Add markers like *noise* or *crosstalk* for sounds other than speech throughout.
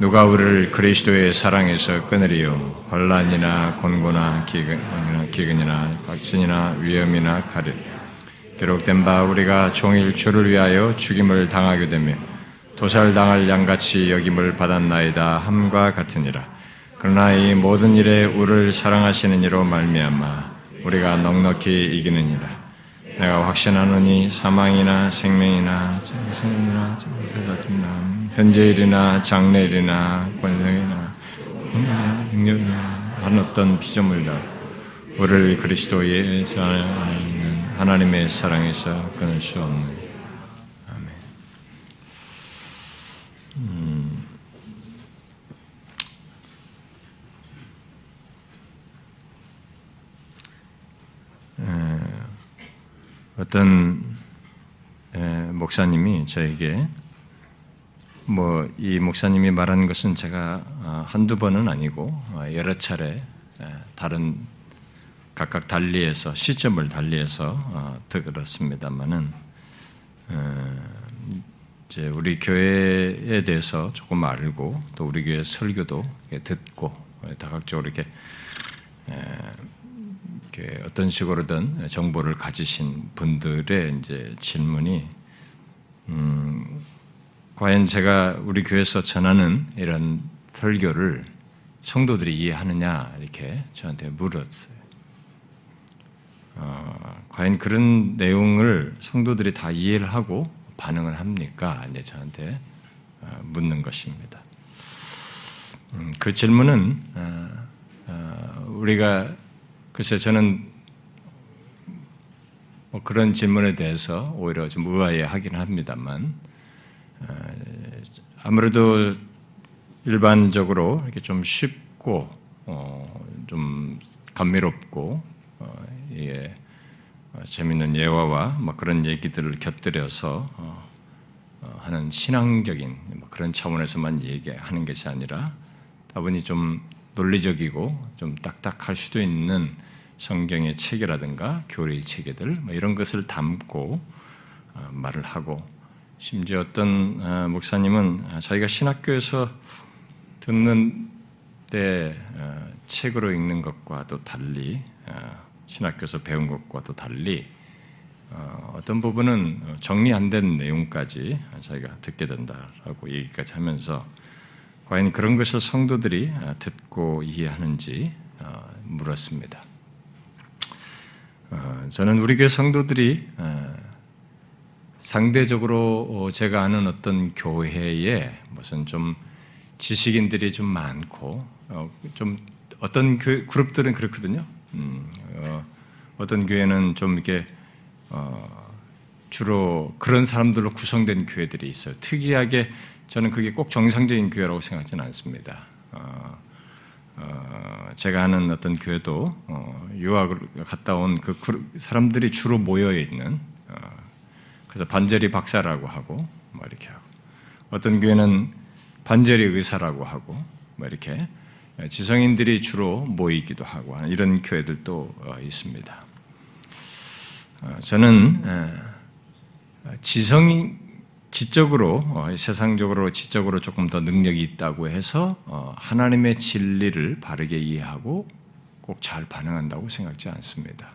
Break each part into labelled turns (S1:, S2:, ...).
S1: 누가 우리를 그리스도의 사랑에서 끊으리요? 환란이나 곤고나 기근 이나, 기근이나 박진이나 위험이나 가리 기록된 바 우리가 종일 주를 위하여 죽임을 당하게 되며 도살당할 양같이 여김을 받았나이다 함과 같으니라. 그러나 이 모든 일에 우리를 사랑하시는 이로 말미암아 우리가 넉넉히 이기느니라 내가 확신하노니 사망이나 생명이나 생이나 장세 같으나 현재일이나 장래일이나 권성이나 능력이나 한 어떤 피조물도 우리를 그리스도의 사랑하는 하나님의 사랑에서 끊을 수 없는 어떤 목사님이 저에게 뭐 이 목사님이 말하는 것은 제가 어, 한두 번은 아니고 어, 여러 차례 다른 각각 달리해서 시점을 달리해서 어, 들었습니다만은 이제 우리 교회에 대해서 조금 알고 또 우리 교회 설교도 듣고 다각적으로 이렇게 어떤 식으로든 정보를 가지신 분들의 이제 질문이 음, 과연 제가 우리 교회에서 전하는 이런 설교를 성도들이 이해하느냐 이렇게 저한테 물었어요. 어, 과연 그런 내용을 성도들이 다 이해를 하고 반응을 합니까? 이제 저한테 어, 묻는 것입니다. 음, 그 질문은 어, 어, 우리가 글쎄 저는 뭐 그런 질문에 대해서 오히려 좀 의아해하긴 합니다만 아무래도 일반적으로 이렇게 좀 쉽고 어, 좀 감미롭고 어, 예, 재밌는 예화와 뭐 그런 얘기들을 곁들여서 어, 어, 하는 신앙적인 뭐 그런 차원에서만 얘기하는 것이 아니라 다분히 좀 논리적이고 좀 딱딱할 수도 있는 성경의 체계라든가 교리 체계들 뭐 이런 것을 담고 어, 말을 하고 심지어 어떤 어, 목사님은 자기가 신학교에서 듣는 때 어, 책으로 읽는 것과도 달리 어, 신학교에서 배운 것과도 달리 어떤 부분은 정리 안 된 내용까지 자기가 듣게 된다라고 얘기까지 하면서 과연 그런 것을 성도들이 듣고 이해하는지 물었습니다. 저는 우리 교회 성도들이 상대적으로 어, 제가 아는 어떤 교회에 무슨 좀 지식인들이 좀 많고 어, 좀 어떤 교, 그룹들은 그렇거든요. 음, 어, 떤 교회는 좀 이렇게 어, 주로 그런 사람들로 구성된 교회들이 있어요. 특이하게 저는 그게 꼭 정상적인 교회라고 생각하지는 않습니다. 어, 어, 제가 아는 어떤 교회도 유학을 갔다 온 그 사람들이 주로 모여 있는 그래서 반절이 박사라고 하고 뭐 이렇게 하고 어떤 교회는 반절이 의사라고 하고 뭐 이렇게 지성인들이 주로 모이기도 하고 하는 이런 교회들도 어, 있습니다. 어, 저는 지성인 지적으로 어, 세상적으로 지적으로 조금 더 능력이 있다고 해서 하나님의 진리를 바르게 이해하고 꼭 잘 반응한다고 생각지 않습니다.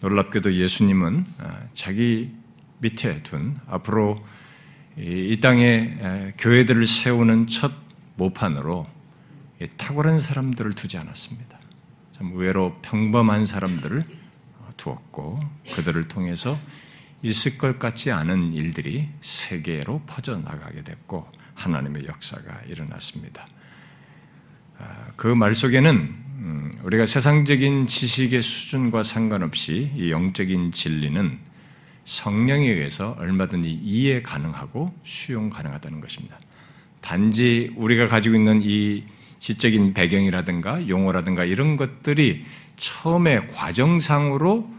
S1: 놀랍게도 예수님은 자기 밑에 둔 앞으로 이 땅에 교회들을 세우는 첫 모판으로 탁월한 사람들을 두지 않았습니다. 참 의외로 평범한 사람들을 두었고 그들을 통해서 있을 것 같지 않은 일들이 세계로 퍼져나가게 됐고 하나님의 역사가 일어났습니다. 아, 그말 속에는 음, 우리가 세상적인 지식의 수준과 상관없이 이 영적인 진리는 성령에 의해서 얼마든지 이해 가능하고 수용 가능하다는 것입니다. 단지 우리가 가지고 있는 이 지적인 배경이라든가 용어라든가 이런 것들이 처음에 과정상으로 어,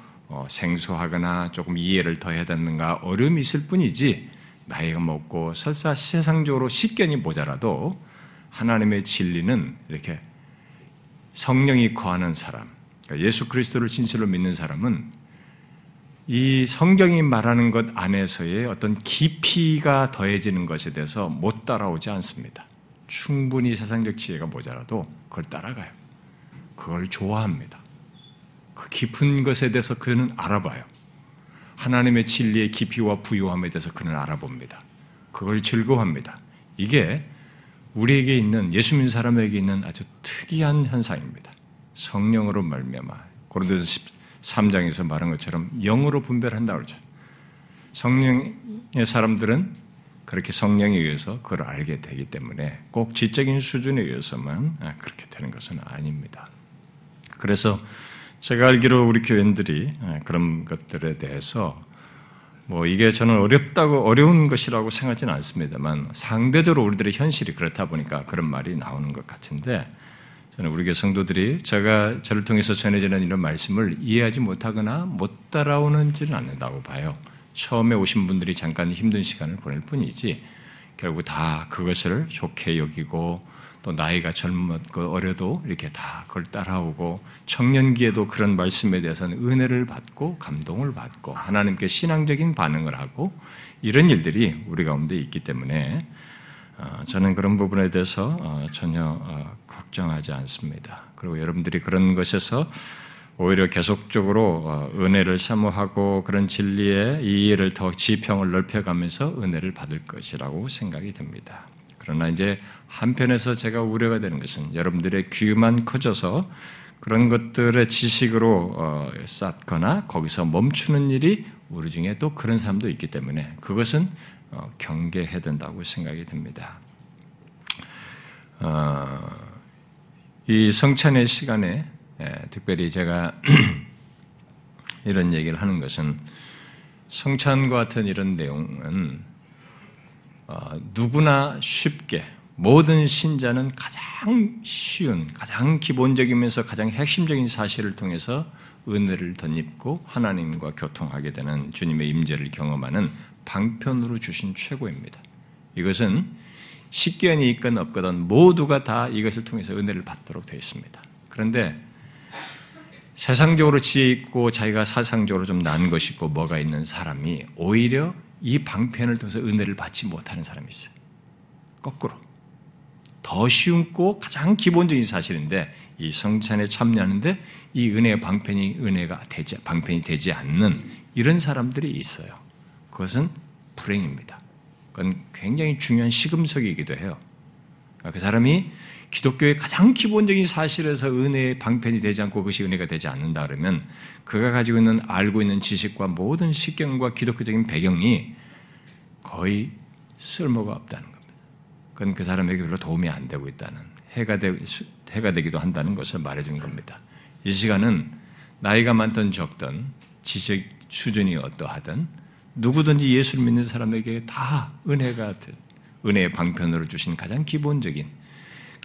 S1: 생소하거나 조금 이해를 더 해야 되는가 어려움이 있을 뿐이지 나이가 먹고 설사 세상적으로 식견이 모자라도 하나님의 진리는 이렇게 성령이 거하는 사람, 그러니까 예수 그리스도를 진실로 믿는 사람은 이 성경이 말하는 것 안에서의 어떤 깊이가 더해지는 것에 대해서 못 따라오지 않습니다. 충분히 세상적 지혜가 모자라도 그걸 따라가요. 그걸 좋아합니다. 그 깊은 것에 대해서 그는 알아봐요. 하나님의 진리의 깊이와 부유함에 대해서 그는 알아봅니다. 그걸 즐거워합니다. 이게 우리에게 있는 예수 믿는 사람에게 있는 아주 특이한 현상입니다. 성령으로 말미암아 고린도서 13장에서 말한 것처럼 영으로 분별한다 그러죠. 성령의 사람들은 그렇게 성령에 의해서 그걸 알게 되기 때문에 꼭 지적인 수준에 의해서만 그렇게 되는 것은 아닙니다. 그래서 제가 알기로 우리 교인들이 그런 것들에 대해서 뭐 이게 저는 어렵다고 어려운 것이라고 생각하지는 않습니다만 상대적으로 우리들의 현실이 그렇다 보니까 그런 말이 나오는 것 같은데 저는 우리 교 성도들이 제가 저를 통해서 전해지는 이런 말씀을 이해하지 못하거나 못 따라오는지는 않는다고 봐요. 처음에 오신 분들이 잠깐 힘든 시간을 보낼 뿐이지 결국 다 그것을 좋게 여기고 또 나이가 젊었고 어려도 이렇게 다 그걸 따라오고 청년기에도 그런 말씀에 대해서는 은혜를 받고 감동을 받고 하나님께 신앙적인 반응을 하고 이런 일들이 우리 가운데 있기 때문에 어, 저는 그런 부분에 대해서 어, 전혀 어, 걱정하지 않습니다. 그리고 여러분들이 그런 것에서 오히려 계속적으로 은혜를 사모하고 그런 진리의 이해를 더 지평을 넓혀가면서 은혜를 받을 것이라고 생각이 듭니다. 그러나 이제 한편에서 제가 우려가 되는 것은 여러분들의 귀만 커져서 그런 것들의 지식으로 어, 쌓거나 거기서 멈추는 일이 우리 중에 또 그런 사람도 있기 때문에 그것은 어, 경계해야 된다고 생각이 듭니다. 어, 이 성찬의 시간에 예, 특별히 제가 *clears throat* 이런 얘기를 하는 것은 성찬과 같은 이런 내용은 어, 누구나 쉽게 모든 신자는 가장 쉬운, 가장 기본적이면서 가장 핵심적인 사실을 통해서 은혜를 덧입고 하나님과 교통하게 되는 주님의 임재를 경험하는 방편으로 주신 최고입니다. 이것은 식견이 있건 없거든 모두가 다 이것을 통해서 은혜를 받도록 되어 있습니다. 그런데 세상적으로 지혜 있고 자기가 사상적으로 좀난 것이 있고 뭐가 있는 사람이 오히려 이 방편을 통해서 은혜를 받지 못하는 사람이 있어요. 거꾸로. 더 쉬운고 가장 기본적인 사실인데 이 성찬에 참여하는데 이 은혜의 방편이 은혜가 되지 방편이 되지 않는 이런 사람들이 있어요. 그것은 불행입니다. 그건 굉장히 중요한 시금석이기도 해요. 그 사람이 기독교의 가장 기본적인 사실에서 은혜의 방편이 되지 않고 그것이 은혜가 되지 않는다 그러면 그가 가지고 있는 알고 있는 지식과 모든 식견과 기독교적인 배경이 거의 쓸모가 없다는 겁니다. 그건 그 사람에게 별로 도움이 안 되고 있다는 해가, 되, 해가 되기도 한다는 것을 말해주는 겁니다. 이 시간은 나이가 많든 적든 지식 수준이 어떠하든 누구든지 예수를 믿는 사람에게 다 은혜가 은혜의 방편으로 주신 가장 기본적인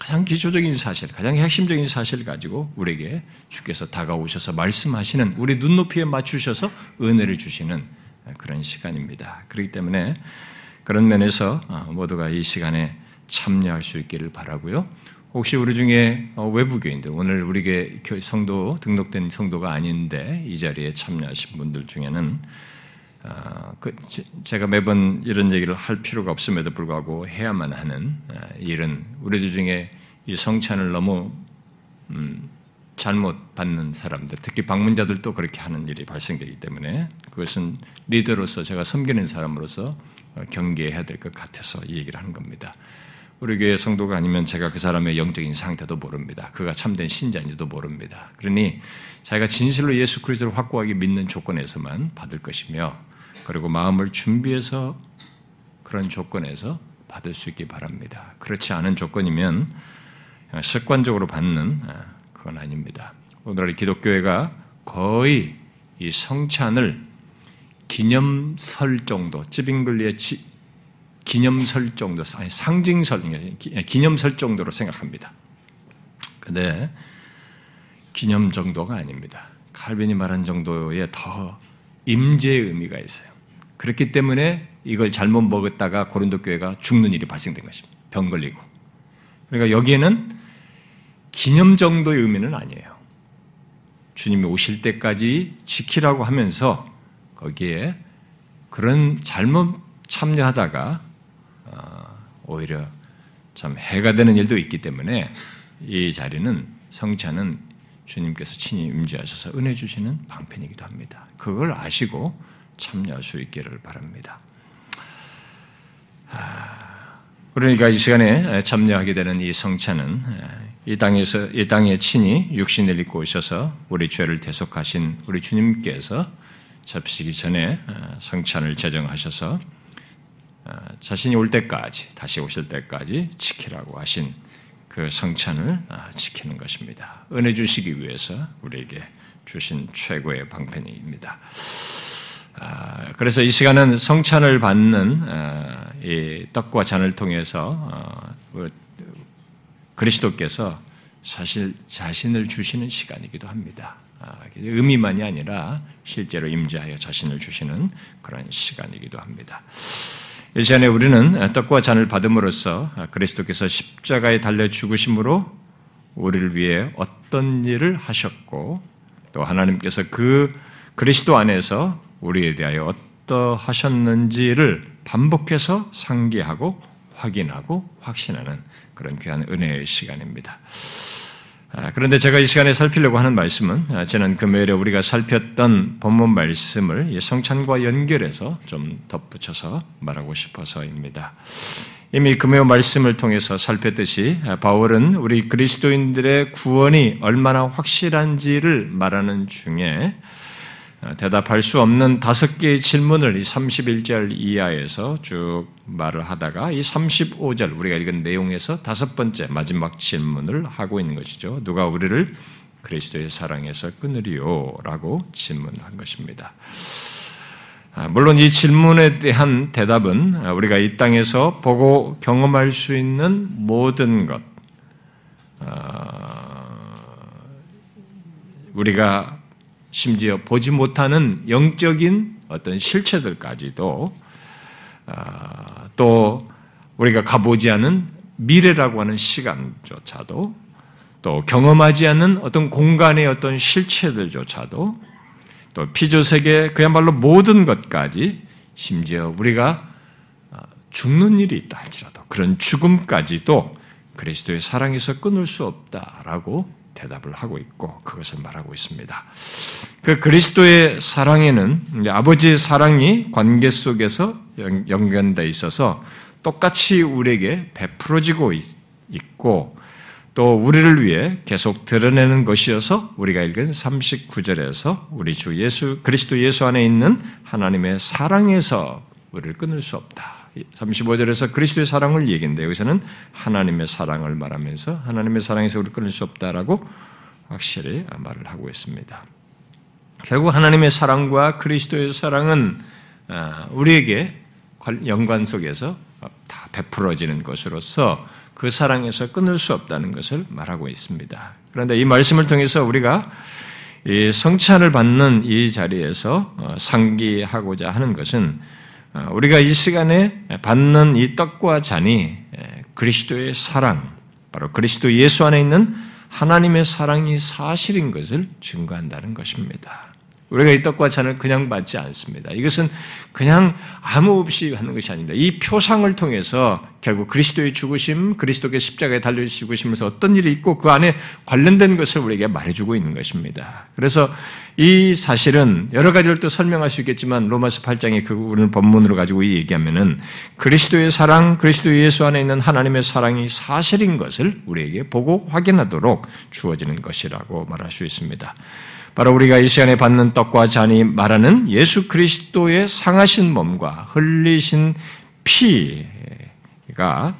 S1: 가장 기초적인 사실, 가장 핵심적인 사실을 가지고 우리에게 주께서 다가오셔서 말씀하시는 우리 눈높이에 맞추셔서 은혜를 주시는 그런 시간입니다. 그렇기 때문에 그런 면에서 어, 모두가 이 시간에 참여할 수 있기를 바라고요. 혹시 우리 중에 어, 외부 교인들 오늘 우리 성도 등록된 성도가 아닌데 이 자리에 참여하신 분들 중에는 제가 매번 이런 얘기를 할 필요가 없음에도 불구하고 해야만 하는 어, 일은 우리들 중에 이 성찬을 너무 음, 잘못 받는 사람들, 특히 방문자들도 그렇게 하는 일이 발생되기 때문에 그것은 리더로서 제가 섬기는 사람으로서 경계해야 될 것 같아서 이 얘기를 하는 겁니다. 우리 교회 성도가 아니면 제가 그 사람의 영적인 상태도 모릅니다. 그가 참된 신자인지도 모릅니다. 그러니 자기가 진실로 예수 그리스도를 확고하게 믿는 조건에서만 받을 것이며 그리고 마음을 준비해서 그런 조건에서 받을 수 있기 바랍니다. 그렇지 않은 조건이면 습관적으로 받는 아, 그건 아닙니다. 오늘날 기독교회가 거의 이 성찬을 기념설 정도, 찌빙글리의 기념설 정도, 상징설, 기념설 정도로 생각합니다. 근데 기념 정도가 아닙니다. 칼빈이 말한 정도의 더 임재의 의미가 있어요. 그렇기 때문에 이걸 잘못 먹었다가 고린도 교회가 죽는 일이 발생된 것입니다. 병 걸리고. 그러니까 여기에는 기념 정도의 의미는 아니에요. 주님이 오실 때까지 지키라고 하면서 거기에 그런 잘못 참여하다가 어, 오히려 참 해가 되는 일도 있기 때문에 이 자리는 성찬은 주님께서 친히 임재하셔서 은혜 주시는 방편이기도 합니다. 그걸 아시고 참여할 수 있기를 바랍니다. 그러니까 이 시간에 참여하게 되는 이 성찬은 이 땅에서 이 땅에 친히 육신을 입고 오셔서 우리 죄를 대속하신 우리 주님께서 잡히시기 전에 성찬을 제정하셔서 자신이 올 때까지 다시 오실 때까지 지키라고 하신 그 성찬을 지키는 것입니다. 은혜 주시기 위해서 우리에게 주신 최고의 방편입니다. 아, 그래서 이 시간은 성찬을 받는 아, 이 떡과 잔을 통해서 어, 그 그리스도께서 사실 자신을 주시는 시간이기도 합니다. 아, 의미만이 아니라 실제로 임재하여 자신을 주시는 그런 시간이기도 합니다. 이 시간에 우리는 떡과 잔을 받음으로써 그리스도께서 십자가에 달려 죽으심으로 우리를 위해 어떤 일을 하셨고 또 하나님께서 그 그리스도 안에서 우리에 대하여 어떠하셨는지를 반복해서 상기하고 확인하고 확신하는 그런 귀한 은혜의 시간입니다. 아, 그런데 제가 이 시간에 살피려고 하는 말씀은 아, 지난 금요일에 우리가 살폈던 본문 말씀을 성찬과 연결해서 좀 덧붙여서 말하고 싶어서입니다. 이미 금요 말씀을 통해서 살폈듯이 아, 바울은 우리 그리스도인들의 구원이 얼마나 확실한지를 말하는 중에 어, 대답할 수 없는 다섯 개의 질문을 이 31절 이하에서 쭉 말을 하다가 이 35절 우리가 읽은 내용에서 다섯 번째 마지막 질문을 하고 있는 것이죠. 누가 우리를 그리스도의 사랑에서 끊으리요? 라고 질문한 것입니다. 아, 물론 이 질문에 대한 대답은 우리가 이 땅에서 보고 경험할 수 있는 모든 것, 아, 우리가 심지어 보지 못하는 영적인 어떤 실체들까지도 아, 또 우리가 가보지 않은 미래라고 하는 시간조차도 또 경험하지 않는 어떤 공간의 어떤 실체들조차도 또 피조세계 그야말로 모든 것까지 심지어 우리가 아, 죽는 일이 있다 할지라도 그런 죽음까지도 그리스도의 사랑에서 끊을 수 없다라고 대답을 하고 있고 그것을 말하고 있습니다. 그 그리스도의 사랑에는 아버지의 사랑이 관계 속에서 연결되어 있어서 똑같이 우리에게 베풀어지고 있고 또 우리를 위해 계속 드러내는 것이어서 우리가 읽은 39절에서 우리 주 예수 그리스도 예수 안에 있는 하나님의 사랑에서 우리를 끊을 수 없다. 35절에서 그리스도의 사랑을 얘기인데 여기서는 하나님의 사랑을 말하면서 하나님의 사랑에서 우리 끊을 수 없다라고 확실히 말을 하고 있습니다. 결국 하나님의 사랑과 그리스도의 사랑은 아, 우리에게 연관 속에서 다 베풀어지는 것으로서 그 사랑에서 끊을 수 없다는 것을 말하고 있습니다. 그런데 이 말씀을 통해서 우리가 성찬을 받는 이 자리에서 어, 상기하고자 하는 것은 어, 우리가 이 시간에 받는 이 떡과 잔이 그리스도의 사랑, 바로 그리스도 예수 안에 있는 하나님의 사랑이 사실인 것을 증거한다는 것입니다. 우리가 이 떡과 잔을 그냥 받지 않습니다. 이것은 그냥 아무 없이 하는 것이 아닙니다. 이 표상을 통해서 결국 그리스도의 죽으심, 그리스도의 십자가에 달려 죽으시면서 어떤 일이 있고 그 안에 관련된 것을 우리에게 말해주고 있는 것입니다. 그래서 이 사실은 여러 가지를 또 설명할 수 있겠지만 로마서 8장에 그 우리는 본문으로 가지고 얘기하면은 그리스도의 사랑, 그리스도 예수 안에 있는 하나님의 사랑이 사실인 것을 우리에게 보고 확인하도록 주어지는 것이라고 말할 수 있습니다. 바로 우리가 이 시간에 받는 떡과 잔이 말하는 예수 그리스도의 상하신 몸과 흘리신 피가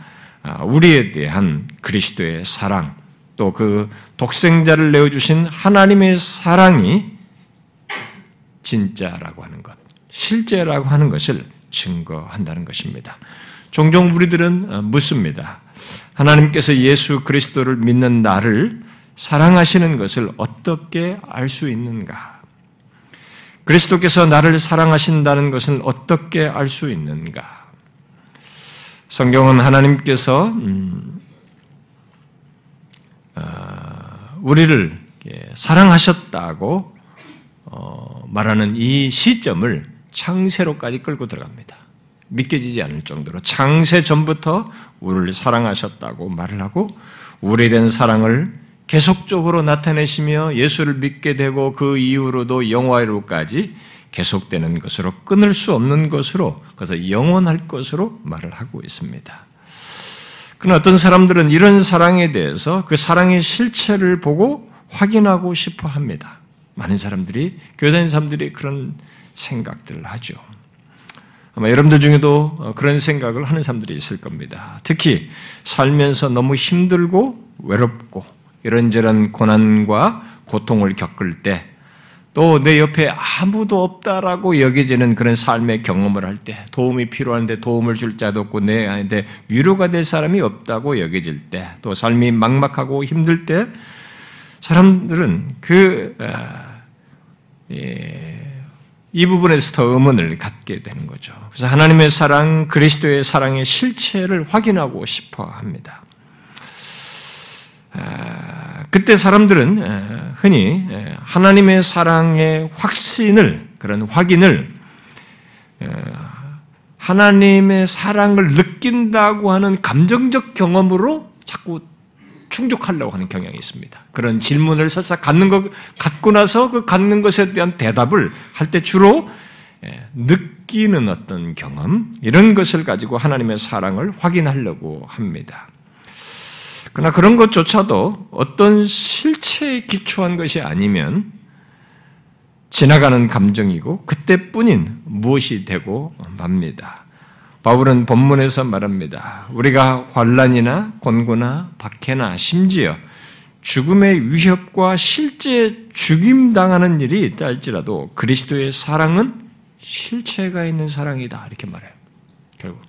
S1: 우리에 대한 그리스도의 사랑, 또 그 독생자를 내어주신 하나님의 사랑이 진짜라고 하는 것, 실제라고 하는 것을 증거한다는 것입니다. 종종 우리들은 묻습니다. 하나님께서 예수 그리스도를 믿는 나를 사랑하시는 것을 어떻게 알 수 있는가? 그리스도께서 나를 사랑하신다는 것을 어떻게 알 수 있는가? 성경은 하나님께서 음, 어, 우리를 사랑하셨다고 어, 말하는 이 시점을 창세로까지 끌고 들어갑니다. 믿겨지지 않을 정도로 창세 전부터 우리를 사랑하셨다고 말을 하고 대한 사랑을 계속적으로 나타내시며 예수를 믿게 되고 그 이후로도 영화로까지 계속되는 것으로 끊을 수 없는 것으로 그래서 영원할 것으로 말을 하고 있습니다. 그러나 어떤 사람들은 이런 사랑에 대해서 그 사랑의 실체를 보고 확인하고 싶어 합니다. 많은 사람들이 교회 다니는 사람들이 그런 생각들을 하죠. 아마 여러분들 중에도 그런 생각을 하는 사람들이 있을 겁니다. 특히 살면서 너무 힘들고 외롭고 이런저런 고난과 고통을 겪을 때 또 내 옆에 아무도 없다라고 여겨지는 그런 삶의 경험을 할 때 도움이 필요한데 도움을 줄 자도 없고 내 안에 위로가 될 사람이 없다고 여겨질 때 또 삶이 막막하고 힘들 때 사람들은 그 아, 예, 이 부분에서 더 의문을 갖게 되는 거죠. 그래서 하나님의 사랑, 그리스도의 사랑의 실체를 확인하고 싶어 합니다. 아, 그때 사람들은 흔히 하나님의 사랑의 확신을, 그런 확인을 하나님의 사랑을 느낀다고 하는 감정적 경험으로 자꾸 충족하려고 하는 경향이 있습니다. 그런 질문을 설사 갖는 것, 갖고 나서 그 갖는 것에 대한 대답을 할 때 주로 예, 느끼는 어떤 경험, 이런 것을 가지고 하나님의 사랑을 확인하려고 합니다. 그러나 그런 것조차도 어떤 실체에 기초한 것이 아니면 지나가는 감정이고 그때뿐인 무엇이 되고 맙니다. 바울은 본문에서 말합니다. 우리가 환란이나 곤고나 박해나 심지어 죽음의 위협과 실제 죽임 당하는 일이 있다 할지라도 그리스도의 사랑은 실체가 있는 사랑이다 이렇게 말해요. 결국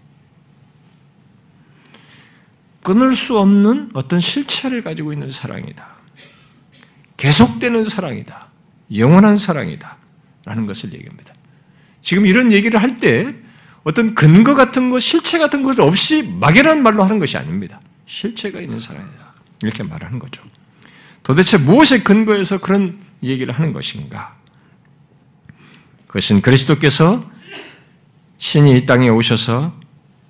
S1: 끊을 수 없는 어떤 실체를 가지고 있는 사랑이다. 계속되는 사랑이다. 영원한 사랑이다. 라는 것을 얘기합니다. 지금 이런 얘기를 할 때 어떤 근거 같은 것, 실체 같은 것 없이 막연한 말로 하는 것이 아닙니다. 실체가 있는 사람이다. 이렇게 말하는 거죠. 도대체 무엇에 근거해서 그런 얘기를 하는 것인가? 그것은 그리스도께서 친히 이 땅에 오셔서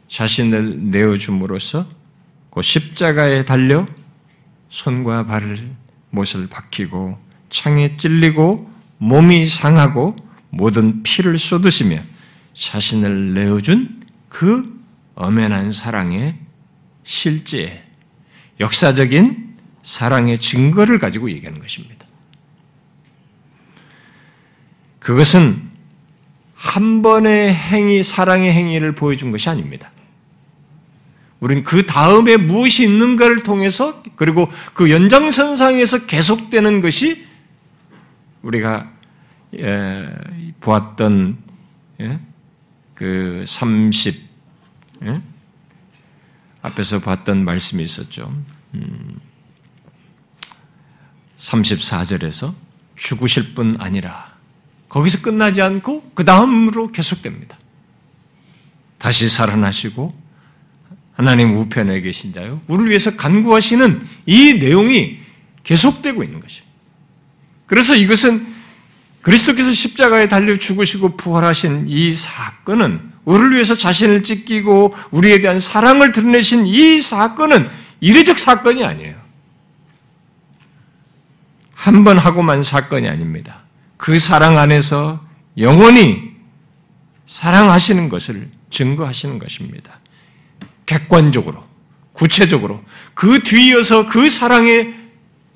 S1: 자신을 내어줌으로써 그 십자가에 달려 손과 발을 못을 박히고 창에 찔리고 몸이 상하고 모든 피를 쏟으시며 자신을 내어준 그 엄연한 사랑의 실제, 역사적인 사랑의 증거를 가지고 얘기하는 것입니다. 그것은 한 번의 행위, 사랑의 행위를 보여준 것이 아닙니다. 우리는 그 다음에 무엇이 있는가를 통해서 그리고 그 연장선상에서 계속되는 것이 우리가 예, 보았던 예, 그 30, 예? 앞에서 봤던 말씀이 있었죠. 음, 34절에서 죽으실 뿐 아니라 거기서 끝나지 않고 그 다음으로 계속됩니다. 다시 살아나시고 하나님 우편에 계신 자요. 우리를 위해서 간구하시는 이 내용이 계속되고 있는 것이에요. 그래서 이것은 그리스도께서 십자가에 달려 죽으시고 부활하신 이 사건은 우리를 위해서 자신을 찢기고 우리에 대한 사랑을 드러내신 이 사건은 이례적 사건이 아니에요. 한 번 하고만 사건이 아닙니다. 그 사랑 안에서 영원히 사랑하시는 것을 증거하시는 것입니다. 객관적으로, 구체적으로 그 뒤이어서 그 사랑의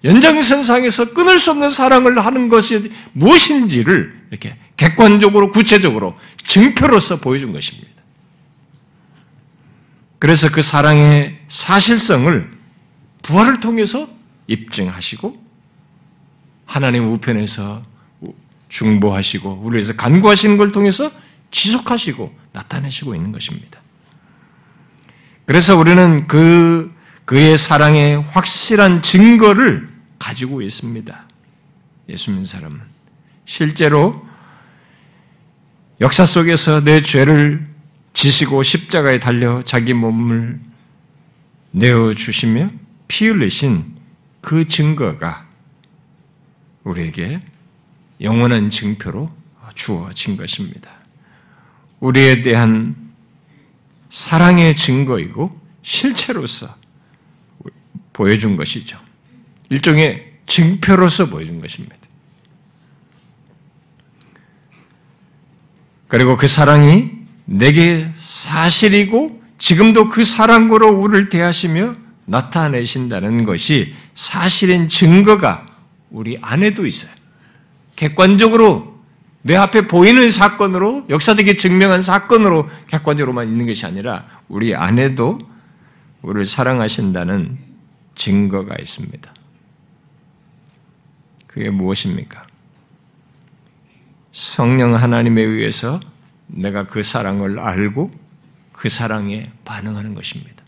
S1: 연장선상에서 끊을 수 없는 사랑을 하는 것이 무엇인지를 이렇게 객관적으로 구체적으로 증표로서 보여준 것입니다. 그래서 그 사랑의 사실성을 부활을 통해서 입증하시고 하나님 우편에서 중보하시고 우리에서 간구하시는 걸 통해서 지속하시고 나타내시고 있는 것입니다. 그래서 우리는 그 그의 사랑의 확실한 증거를 가지고 있습니다. 예수 믿는 사람은. 실제로 역사 속에서 내 죄를 지시고 십자가에 달려 자기 몸을 내어 주시며 피 흘리신 그 증거가 우리에게 영원한 증표로 주어진 것입니다. 우리에 대한 사랑의 증거이고 실체로서 보여준 것이죠. 일종의 증표로서 보여준 것입니다. 그리고 그 사랑이 내게 사실이고 지금도 그 사랑으로 우리를 대하시며 나타내신다는 것이 사실인 증거가 우리 안에도 있어요. 객관적으로 내 앞에 보이는 사건으로 역사적인 증명한 사건으로 객관적으로만 있는 것이 아니라 우리 안에도 우리를 사랑하신다는 증거가 있습니다. 그게 무엇입니까? 성령 하나님에 의해서 내가 그 사랑을 알고 그 사랑에 반응하는 것입니다.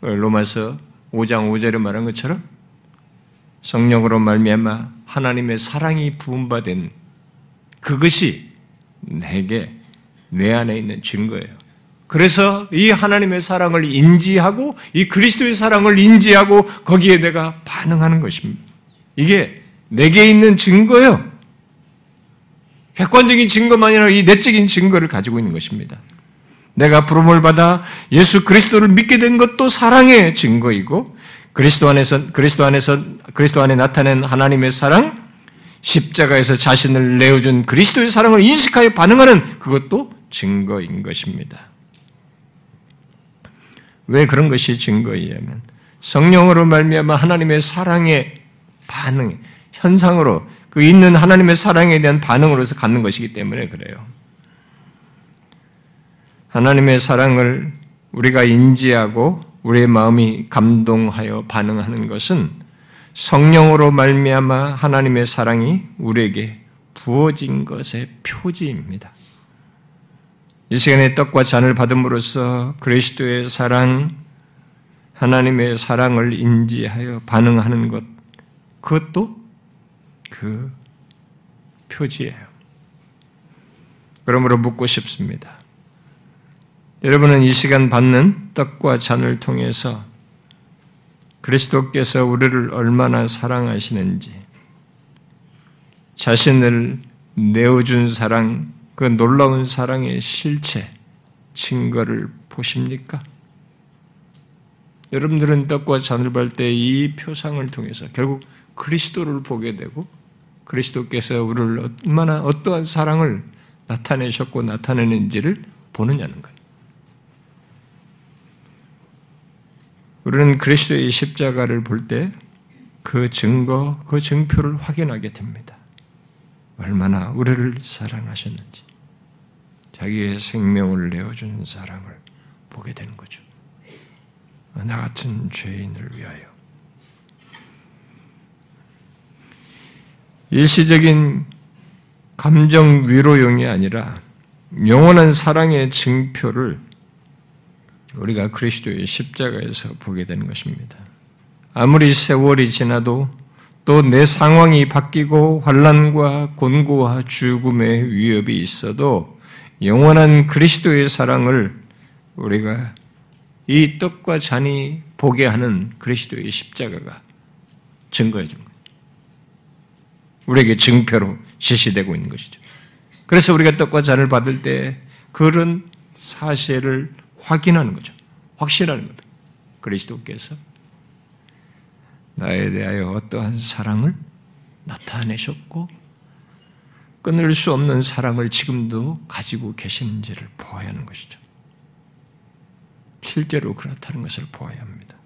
S1: 로마서 5장 5절에 말한 것처럼 성령으로 말미암아 하나님의 사랑이 부음받은 그것이 내게 내 안에 있는 증거예요. 그래서 이 하나님의 사랑을 인지하고 이 그리스도의 사랑을 인지하고 거기에 내가 반응하는 것입니다. 이게 내게 있는 증거예요. 객관적인 증거만이 아니라 이 내적인 증거를 가지고 있는 것입니다. 내가 부름을 받아 예수 그리스도를 믿게 된 것도 사랑의 증거이고 그리스도 안에서 그리스도 안에서 그리스도 안에 나타낸 하나님의 사랑, 십자가에서 자신을 내어준 그리스도의 사랑을 인식하여 반응하는 그것도 증거인 것입니다. 왜 그런 것이 증거이냐면 성령으로 말미암아 하나님의 사랑의 반응, 현상으로 그 있는 하나님의 사랑에 대한 반응으로서 갖는 것이기 때문에 그래요. 하나님의 사랑을 우리가 인지하고 우리의 마음이 감동하여 반응하는 것은 성령으로 말미암아 하나님의 사랑이 우리에게 부어진 것의 표지입니다. 이 시간에 떡과 잔을 받음으로써 그리스도의 사랑, 하나님의 사랑을 인지하여 반응하는 것, 그것도 그 표지예요. 그러므로 묻고 싶습니다. 여러분은 이 시간 받는 떡과 잔을 통해서 그리스도께서 우리를 얼마나 사랑하시는지, 자신을 내어준 사랑, 그 놀라운 사랑의 실체, 증거를 보십니까? 여러분들은 떡과 잔을 받을 때이 표상을 통해서 결국 그리스도를 보게 되고 그리스도께서 우리를 얼마나 어떠한 사랑을 나타내셨고 나타내는지를 보느냐는 거예요. 우리는 그리스도의 십자가를 볼 때 그 증거, 그 증표를 확인하게 됩니다. 얼마나 우리를 사랑하셨는지, 자기의 생명을 내어준 사랑을 보게 되는 거죠. 나 같은 죄인을 위하여. 일시적인 감정 위로용이 아니라 영원한 사랑의 증표를 우리가 그리스도의 십자가에서 보게 되는 것입니다. 아무리 세월이 지나도 또 내 상황이 바뀌고 환란과 곤고와 죽음의 위협이 있어도 영원한 그리스도의 사랑을 우리가 이 떡과 잔이 보게 하는 그리스도의 십자가가 증거해 준 거예요. 우리에게 증표로 제시되고 있는 것이죠. 그래서 우리가 떡과 잔을 받을 때 그런 사실을 확인하는 거죠. 확실하는 겁니다. 그리스도께서 나에 대하여 어떠한 사랑을 나타내셨고 끊을 수 없는 사랑을 지금도 가지고 계시는지를 보아야 하는 것이죠. 실제로 그렇다는 것을 보아야 합니다.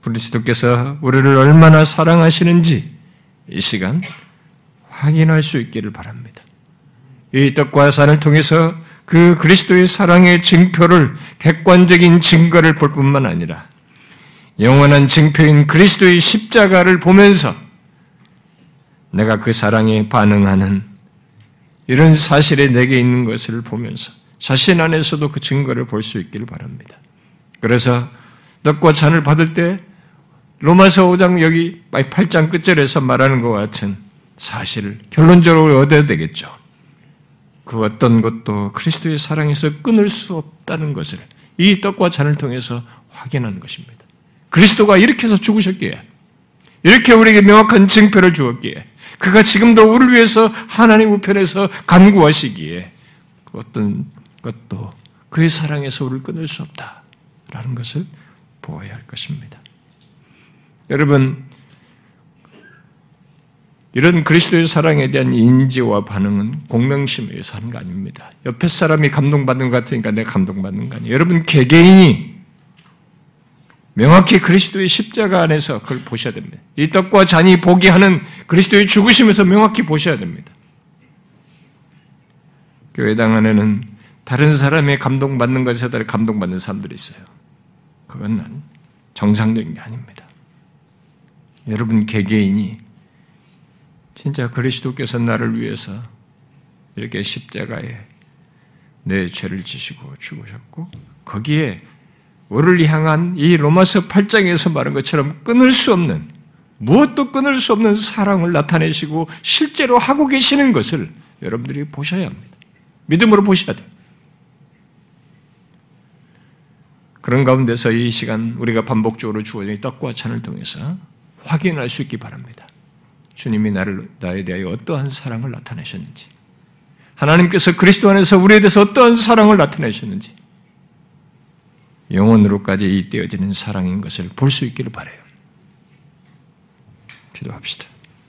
S1: 그리스도께서 우리를 얼마나 사랑하시는지 이 시간 확인할 수 있기를 바랍니다. 이 떡과 산을 통해서 그 그리스도의 사랑의 증표를 객관적인 증거를 볼 뿐만 아니라 영원한 증표인 그리스도의 십자가를 보면서 내가 그 사랑에 반응하는 이런 사실에 내게 있는 것을 보면서 자신 안에서도 그 증거를 볼 수 있기를 바랍니다. 그래서 떡과 잔을 받을 때 로마서 5장 여기 8장 끝절에서 말하는 것 같은 사실을 결론적으로 얻어야 되겠죠. 그 어떤 것도 그리스도의 사랑에서 끊을 수 없다는 것을 이 떡과 잔을 통해서 확인하는 것입니다. 그리스도가 이렇게 해서 죽으셨기에, 이렇게 우리에게 명확한 증표를 주었기에, 그가 지금도 우리를 위해서 하나님 우편에서 간구하시기에,
S2: 어떤 것도 그의 사랑에서 우리를 끊을 수 없다라는 것을 보아야 할 것입니다. 여러분 이런 그리스도의 사랑에 대한 인지와 반응은 공명심에 의해서 하는 거 아닙니다. 옆에 사람이 감동받는 것 같으니까 내가 감동받는 거 아니에요. 여러분 개개인이 명확히 그리스도의 십자가 안에서 그걸 보셔야 됩니다. 이 떡과 잔이 보게 하는 그리스도의 죽으심에서 명확히 보셔야 됩니다. 교회당 안에는 다른 사람의 감동받는 것에 따라 감동받는 사람들이 있어요. 그건 정상적인 게 아닙니다. 여러분 개개인이 진짜 그리스도께서 나를 위해서 이렇게 십자가에 내 죄를 지시고 죽으셨고 거기에 우리를 향한 이 로마서 8장에서 말한 것처럼 끊을 수 없는 무엇도 끊을 수 없는 사랑을 나타내시고 실제로 하고 계시는 것을 여러분들이 보셔야 합니다. 믿음으로 보셔야 돼요. 그런 가운데서 이 시간 우리가 반복적으로 주어진 떡과 찬을 통해서 확인할 수 있기 바랍니다. 주님이 나를 나에 대하여 어떠한 사랑을 나타내셨는지, 하나님께서 그리스도 안에서 우리에 대해서 어떠한 사랑을 나타내셨는지, 영원으로까지 이 떼어지는 사랑인 것을 볼 수 있기를 바래요. 기도합시다.